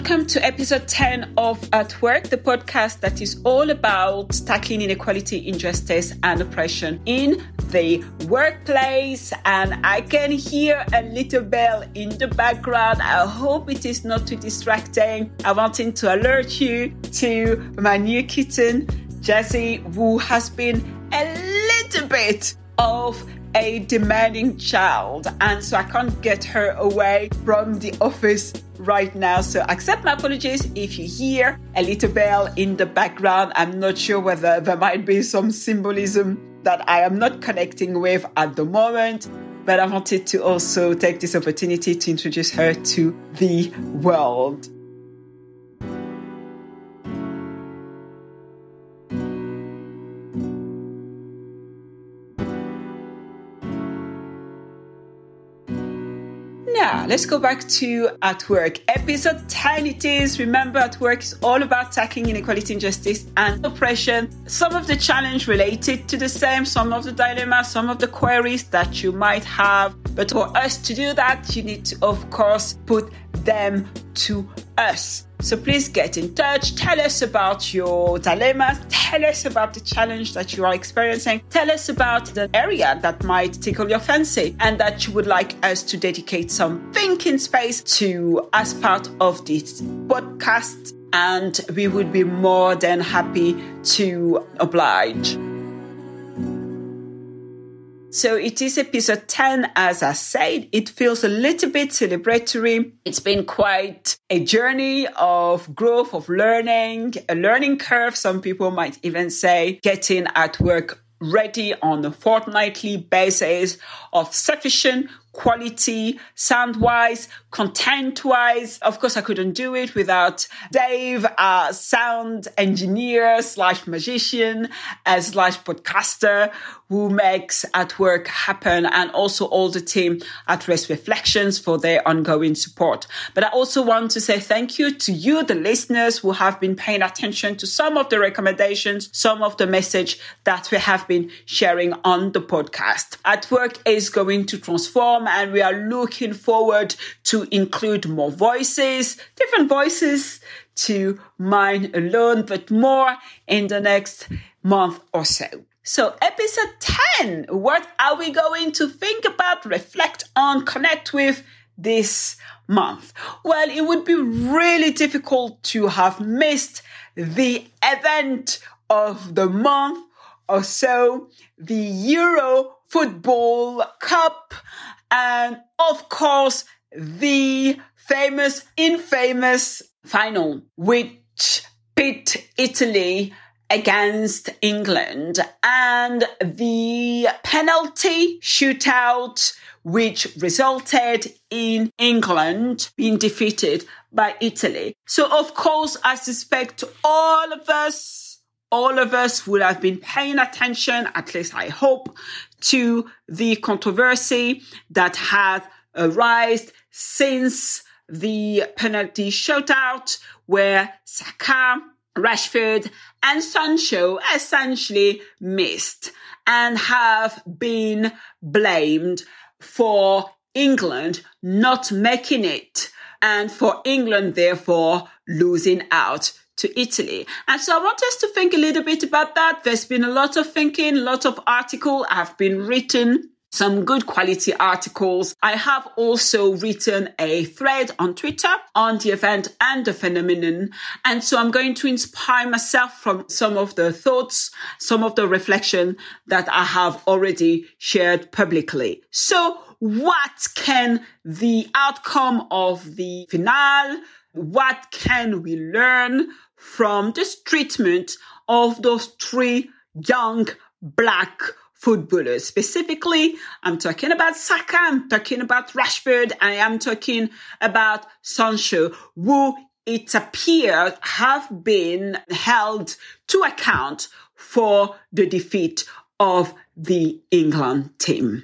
welcome to episode 10 of At Work, the podcast that is all about tackling inequality, injustice, and oppression in the workplace. And I can hear a little bell in the background. I hope it is not too distracting. I wanted to alert you to my new kitten, Jessie, who has been a little bit of a demanding child. And so I can't get her away from the office right now. So accept my apologies if you hear a little bell in the background. I'm not sure whether there might be some symbolism that I am not connecting with at the moment. But I wanted to also take this opportunity to introduce her to the world. Let's go back to At Work. Episode 10 it is. Remember, At Work is all about tackling inequality, injustice, and oppression. Some of the challenge related to the same, some of the dilemmas, some of the queries that you might have. But for us to do that, you need to, of course, put them to us. So please get in touch. Tell us about your dilemmas. Tell us about the challenge that you are experiencing. Tell us about the area that might tickle your fancy and that you would like us to dedicate some thinking space to as part of this podcast. And we would be more than happy to oblige. So it is episode 10, as I said. It feels a little bit celebratory. It's been quite a journey of growth, of learning, a learning curve. Some people might even say getting at work ready on a fortnightly basis of sufficient quality, sound wise, content wise. Of course, I couldn't do it without Dave, our sound engineer slash magician, slash podcaster who makes at work happen and also all the team at Race Reflections for their ongoing support. But I also want to say thank you to you, the listeners who have been paying attention to some of the recommendations, some of the message that we have been sharing on the podcast. At work is going to transform and we are looking forward to include more voices, different voices to mine alone, but more in the next month or so. So episode 10, what are we going to think about, reflect on, connect with this month? Well, it would be really difficult to have missed the event of the month or so, the Euro Football Cup, and of course, the famous, infamous final, which pit Italy against England and the penalty shootout which resulted in England being defeated by Italy. So of course, I suspect all of us, all of us would have been paying attention, at least I hope, to the controversy that has arisen since the penalty shootout where Saka Rashford and Sancho essentially missed and have been blamed for England not making it and for England therefore losing out to Italy. And so I want us to think a little bit about that. There's been a lot of thinking, a lot of articles have been written some good quality articles. I have also written a thread on Twitter on the event and the phenomenon. And so I'm going to inspire myself from some of the thoughts, some of the reflection that I have already shared publicly. So what can the outcome of the finale, what can we learn from this treatment of those three young black footballers. Specifically, I'm talking about Saka, I'm talking about Rashford, I am talking about Sancho, who it appears have been held to account for the defeat of the England team.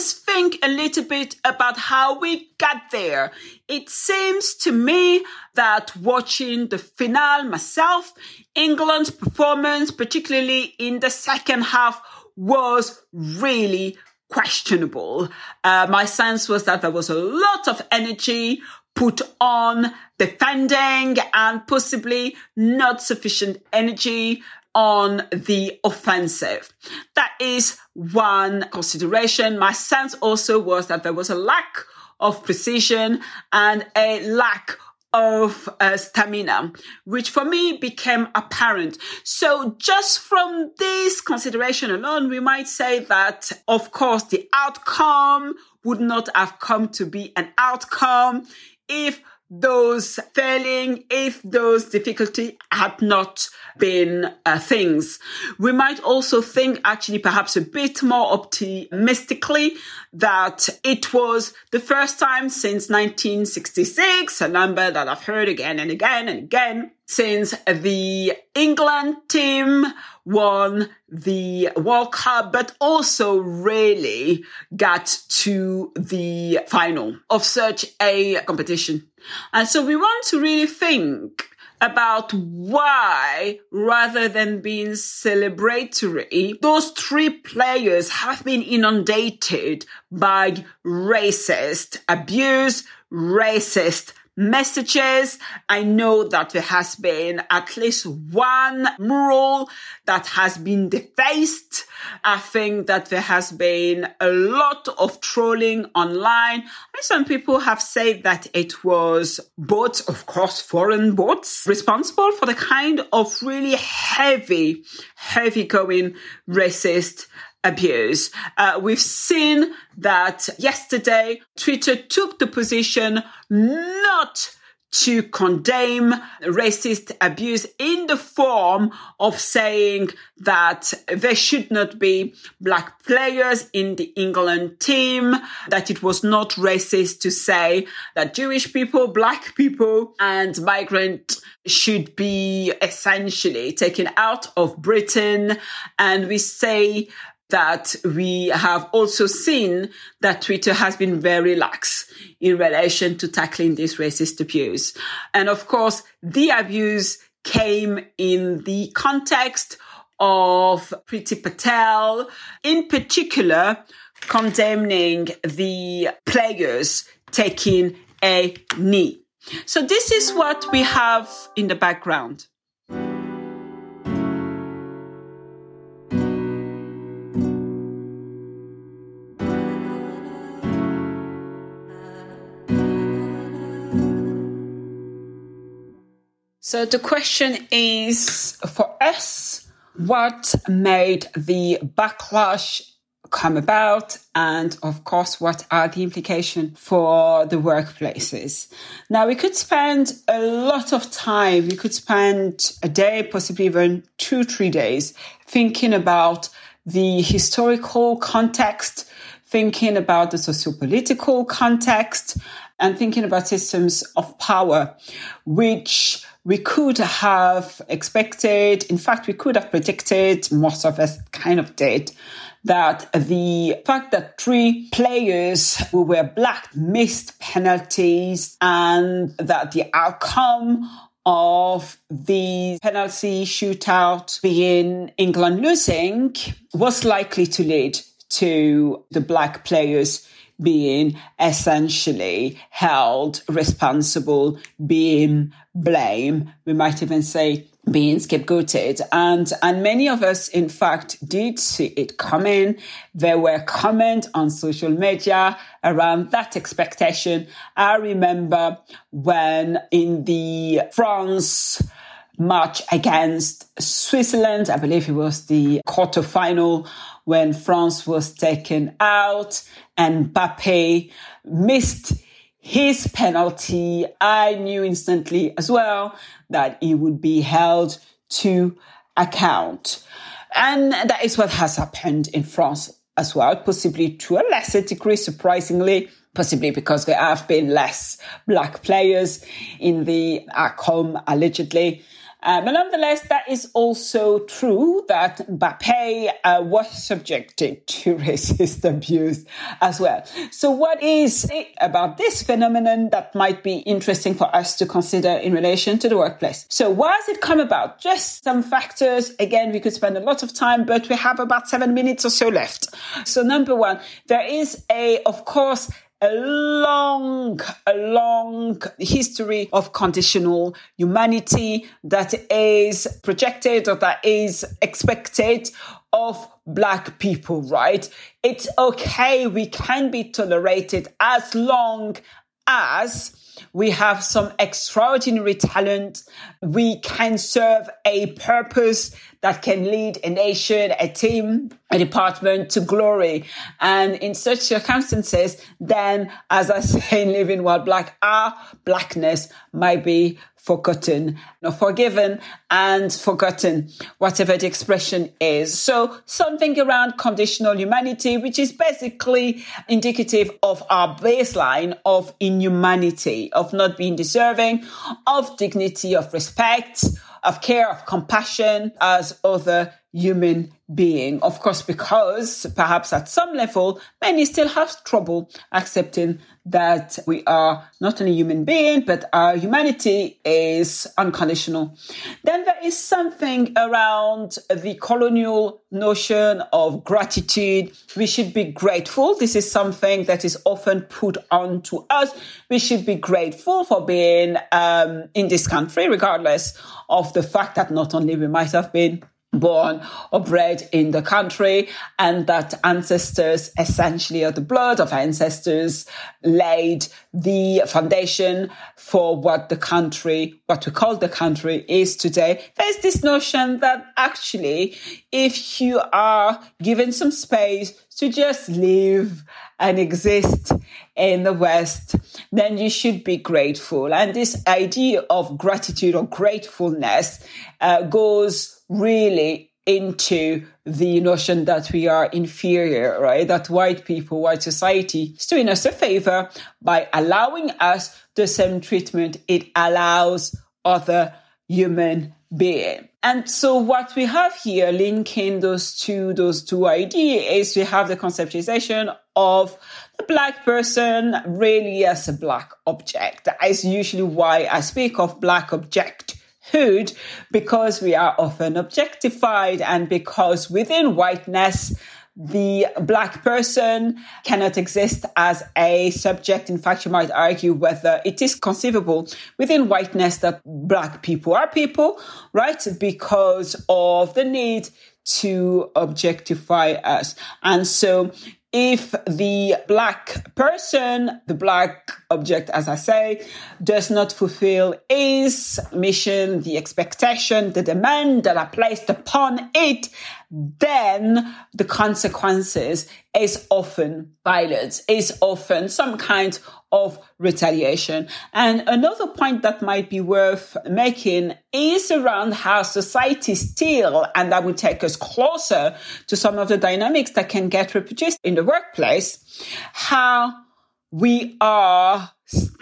Us think a little bit about how we got there. It seems to me that watching the finale myself, England's performance, particularly in the second half, was really questionable. Uh, my sense was that there was a lot of energy put on defending and possibly not sufficient energy on the offensive. That is one consideration. My sense also was that there was a lack of precision and a lack of uh, stamina, which for me became apparent. So just from this consideration alone, we might say that, of course, the outcome would not have come to be an outcome if those failing, if those difficulty had not been uh, things. We might also think actually perhaps a bit more optimistically that it was the first time since 1966, a number that I've heard again and again and again, since the England team won the World Cup, but also really got to the final of such a competition. And so we want to really think about why, rather than being celebratory, those three players have been inundated by racist abuse, racist messages. I know that there has been at least one mural that has been defaced. I think that there has been a lot of trolling online. And some people have said that it was boats, of course, foreign boats responsible for the kind of really heavy, heavy going racist abuse. Uh, we've seen that yesterday Twitter took the position not to condemn racist abuse in the form of saying that there should not be black players in the England team, that it was not racist to say that Jewish people, black people and migrant should be essentially taken out of Britain. And we say that we have also seen that Twitter has been very lax in relation to tackling this racist abuse. And of course, the abuse came in the context of Priti Patel, in particular, condemning the players taking a knee. So this is what we have in the background. So the question is for us, what made the backlash come about? And of course, what are the implications for the workplaces? Now, we could spend a lot of time. We could spend a day, possibly even two, three days thinking about the historical context, thinking about the socio-political context, and thinking about systems of power, which we could have expected, in fact, we could have predicted, most of us kind of did, that the fact that three players who were black missed penalties and that the outcome of the penalty shootout being England losing was likely to lead to the black players being essentially held responsible, being blamed. We might even say being scapegoated. And, and many of us, in fact, did see it coming. There were comments on social media around that expectation. I remember when in the France match against Switzerland, I believe it was the quarter final when France was taken out and Mbappe missed his penalty. I knew instantly as well that he would be held to account. And that is what has happened in France as well, possibly to a lesser degree, surprisingly, possibly because there have been less black players in the ACOM allegedly. Uh, but nonetheless, that is also true that Mbappe uh, was subjected to racist abuse as well. So what is it about this phenomenon that might be interesting for us to consider in relation to the workplace? So why has it come about? Just some factors. Again, we could spend a lot of time, but we have about seven minutes or so left. So number one, there is a, of course, a long, a long history of conditional humanity that is projected or that is expected of black people, right? It's okay. We can be tolerated as long as we have some extraordinary talent. We can serve a purpose that can lead a nation, a team, a department to glory. And in such circumstances, then, as I say in Living While Black, our blackness might be forgotten, or forgiven and forgotten, whatever the expression is. So something around conditional humanity, which is basically indicative of our baseline of inhumanity, of not being deserving of dignity, of respect, of care, of compassion as other human being. Of course, because perhaps at some level, many still have trouble accepting that we are not only human being, but our humanity is unconditional. Then there is something around the colonial notion of gratitude. We should be grateful. This is something that is often put on to us. We should be grateful for being um, in this country, regardless of the fact that not only we might have been born or bred in the country and that ancestors essentially or the blood of ancestors laid the foundation for what the country what we call the country is today there's this notion that actually if you are given some space to just live and exist in the West, then you should be grateful. And this idea of gratitude or gratefulness uh, goes really into the notion that we are inferior, right? That white people, white society is doing us a favor by allowing us the same treatment it allows other human being. And so what we have here linking those two, those two ideas is we have the conceptualization of the black person really as a black object. That is usually why I speak of black object hood because we are often objectified and because within whiteness, the black person cannot exist as a subject. In fact, you might argue whether it is conceivable within whiteness that black people are people, right? Because of the need to objectify us. And so if the black person, the black object, as I say, does not fulfill its mission, the expectation, the demand that are placed upon it, then the consequences is often violence, is often some kind of retaliation. And another point that might be worth making is around how society still, and that would take us closer to some of the dynamics that can get reproduced in the workplace, how we are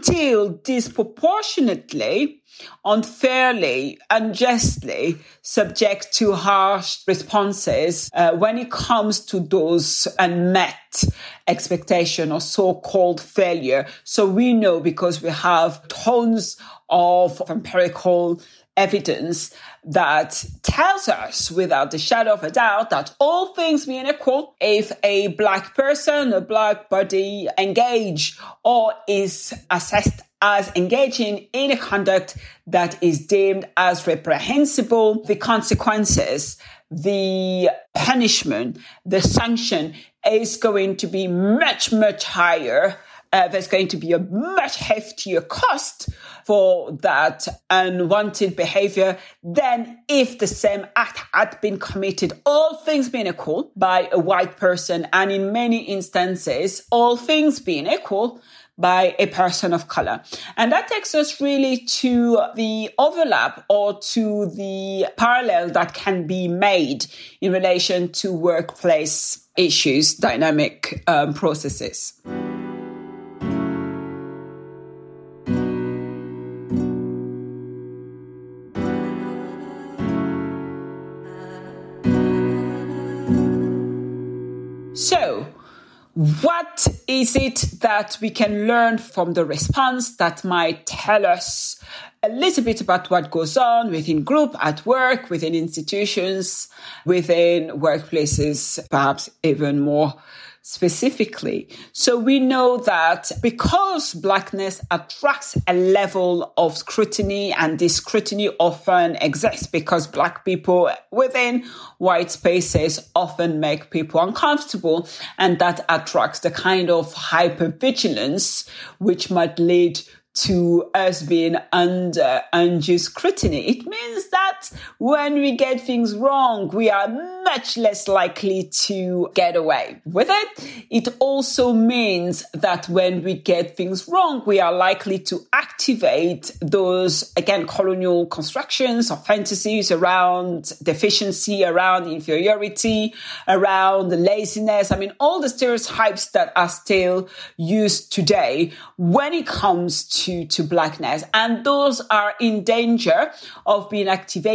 still disproportionately, unfairly, unjustly subject to harsh responses uh, when it comes to those unmet expectation or so-called failure. So we know because we have tons of empirical evidence that tells us without the shadow of a doubt that all things being equal, if a black person, a black body engage or is assessed as engaging in a conduct that is deemed as reprehensible, the consequences, the punishment, the sanction is going to be much, much higher uh, there's going to be a much heftier cost for that unwanted behavior than if the same act had been committed, all things being equal, by a white person. And in many instances, all things being equal, by a person of color. And that takes us really to the overlap or to the parallel that can be made in relation to workplace issues, dynamic um, processes. So, what is it that we can learn from the response that might tell us a little bit about what goes on within group, at work, within institutions, within workplaces, perhaps even more specifically. So we know that because blackness attracts a level of scrutiny and this scrutiny often exists because black people within white spaces often make people uncomfortable and that attracts the kind of hypervigilance which might lead to us being under undue scrutiny. It means that when we get things wrong, we are much less likely to get away with it. It also means that when we get things wrong, we are likely to activate those, again, colonial constructions or fantasies around deficiency, around inferiority, around laziness. I mean, all the stereotypes that are still used today when it comes to to, to blackness. And those are in danger of being activated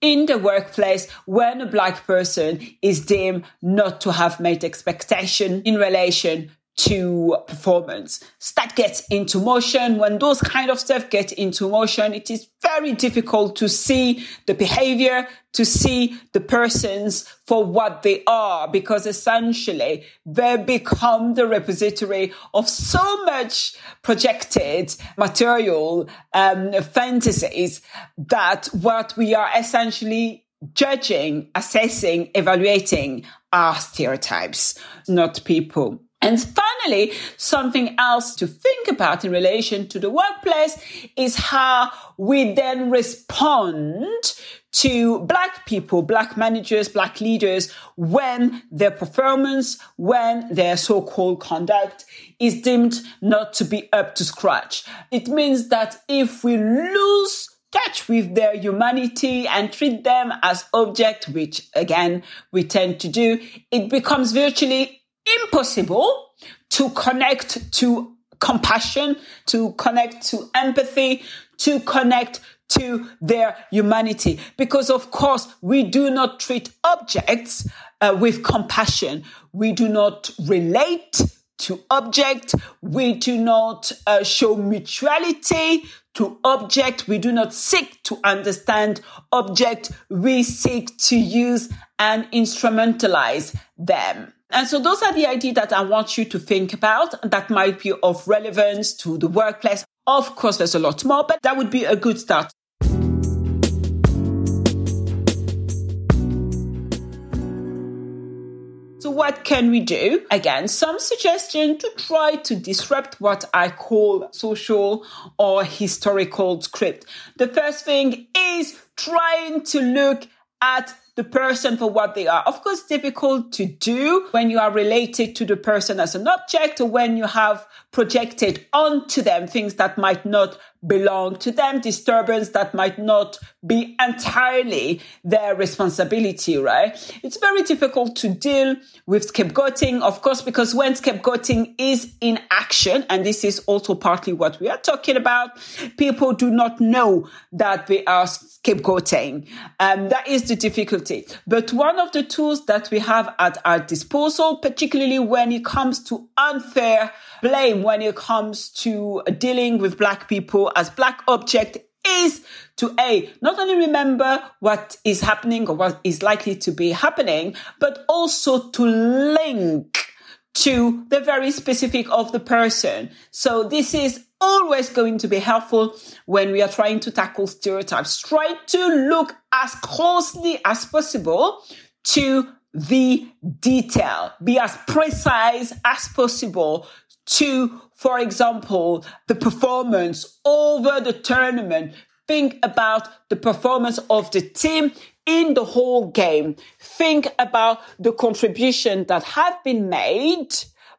in the workplace when a black person is deemed not to have met expectation in relation to performance. That gets into motion. When those kind of stuff get into motion, it is very difficult to see the behavior, to see the persons for what they are, because essentially they become the repository of so much projected material, um, fantasies that what we are essentially judging, assessing, evaluating are stereotypes, not people. And finally, something else to think about in relation to the workplace is how we then respond to black people, black managers, black leaders when their performance, when their so-called conduct is deemed not to be up to scratch. It means that if we lose touch with their humanity and treat them as objects, which again we tend to do, it becomes virtually impossible to connect to compassion, to connect to empathy, to connect to their humanity. Because of course, we do not treat objects uh, with compassion. We do not relate to object. We do not uh, show mutuality to object. We do not seek to understand object. We seek to use and instrumentalize them. And so those are the ideas that I want you to think about that might be of relevance to the workplace. Of course, there's a lot more, but that would be a good start. So what can we do? Again, some suggestion to try to disrupt what I call social or historical script. The first thing is trying to look at the person for what they are. Of course, difficult to do when you are related to the person as an object or when you have projected onto them things that might not belong to them, disturbance that might not be entirely their responsibility, right? It's very difficult to deal with scapegoating, of course, because when scapegoating is in action, and this is also partly what we are talking about, people do not know that they are scapegoating. Um, that is the difficulty. But one of the tools that we have at our disposal, particularly when it comes to unfair blame, when it comes to uh, dealing with black people as black object is to A, not only remember what is happening or what is likely to be happening, but also to link to the very specific of the person. So this is always going to be helpful when we are trying to tackle stereotypes. Try to look as closely as possible to the detail. Be as precise as possible to, for example, the performance over the tournament. Think about the performance of the team in the whole game. Think about the contribution that have been made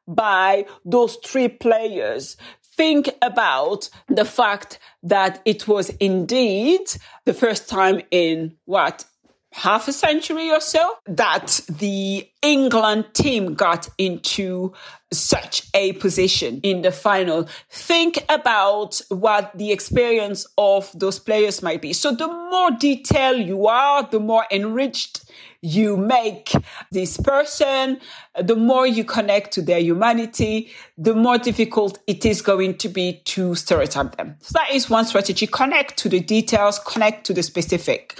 by those three players. Think about the fact that it was indeed the first time in what half a century or so that the England team got into such a position in the final, think about what the experience of those players might be. So the more detailed you are, the more enriched you make this person, the more you connect to their humanity, the more difficult it is going to be to stereotype them. So that is one strategy. Connect to the details, connect to the specific.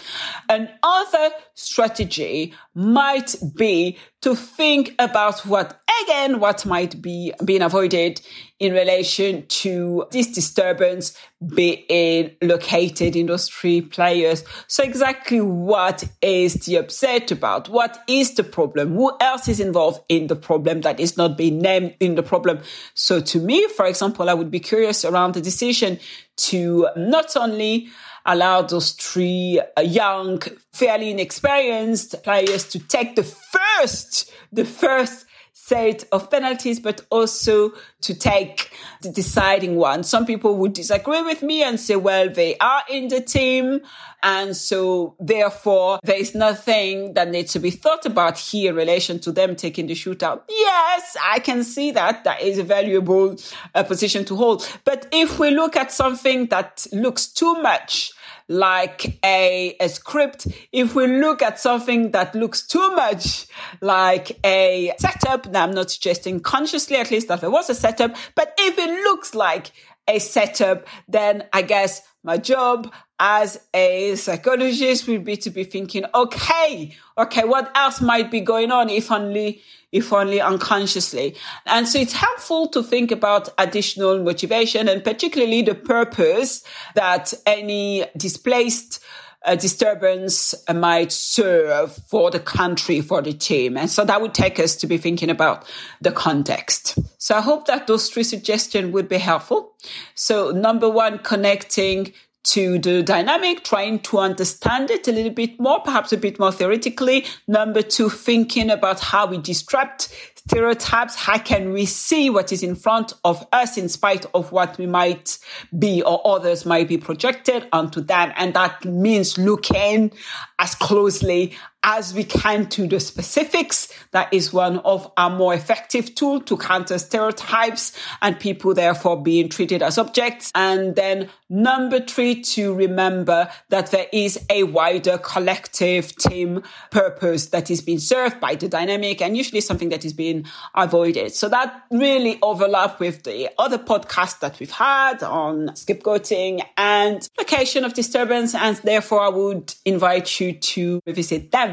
Another strategy might be to think about what, again, what might be being avoided in relation to this disturbance being located in those three players. So exactly what is the upset about? What is the problem? Who else is involved in the problem that is not being named in the problem? So to me, for example, I would be curious around the decision to not only allow those three uh, young, fairly inexperienced players to take the first, the first set of penalties, but also to take the deciding one. Some people would disagree with me and say, well, they are in the team. And so therefore there is nothing that needs to be thought about here in relation to them taking the shootout. Yes, I can see that. That is a valuable uh, position to hold. But if we look at something that looks too much like a, a script, if we look at something that looks too much like a setup, now I'm not suggesting consciously at least that there was a setup, but if it looks like a setup, then I guess my job as a psychologist would be to be thinking, okay, okay, what else might be going on if only, if only unconsciously. And so it's helpful to think about additional motivation and particularly the purpose that any displaced a disturbance might serve for the country, for the team. And so that would take us to be thinking about the context. So I hope that those three suggestions would be helpful. So number one, connecting to the dynamic, trying to understand it a little bit more, perhaps a bit more theoretically. Number two, thinking about how we disrupt stereotypes. How can we see what is in front of us in spite of what we might be or others might be projected onto them? And that means looking as closely as we can to the specifics. That is one of our more effective tools to counter stereotypes and people therefore being treated as objects. And then number three, to remember that there is a wider collective team purpose that is being served by the dynamic and usually something that is being avoided. So that really overlap with the other podcast that we've had on scapegoating and location of disturbance. And therefore I would invite you to revisit them.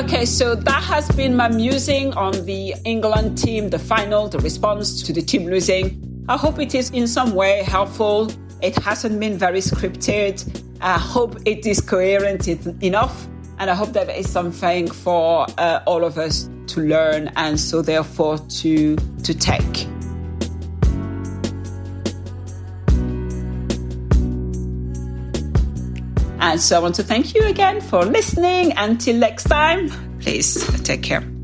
Okay, so that has been my musing on the England team, the final, the response to the team losing. I hope it is in some way helpful. It hasn't been very scripted. I hope it is coherent enough. And I hope that there is something for uh, all of us to learn and so therefore to, to take. And so I want to thank you again for listening. Until next time, please take care.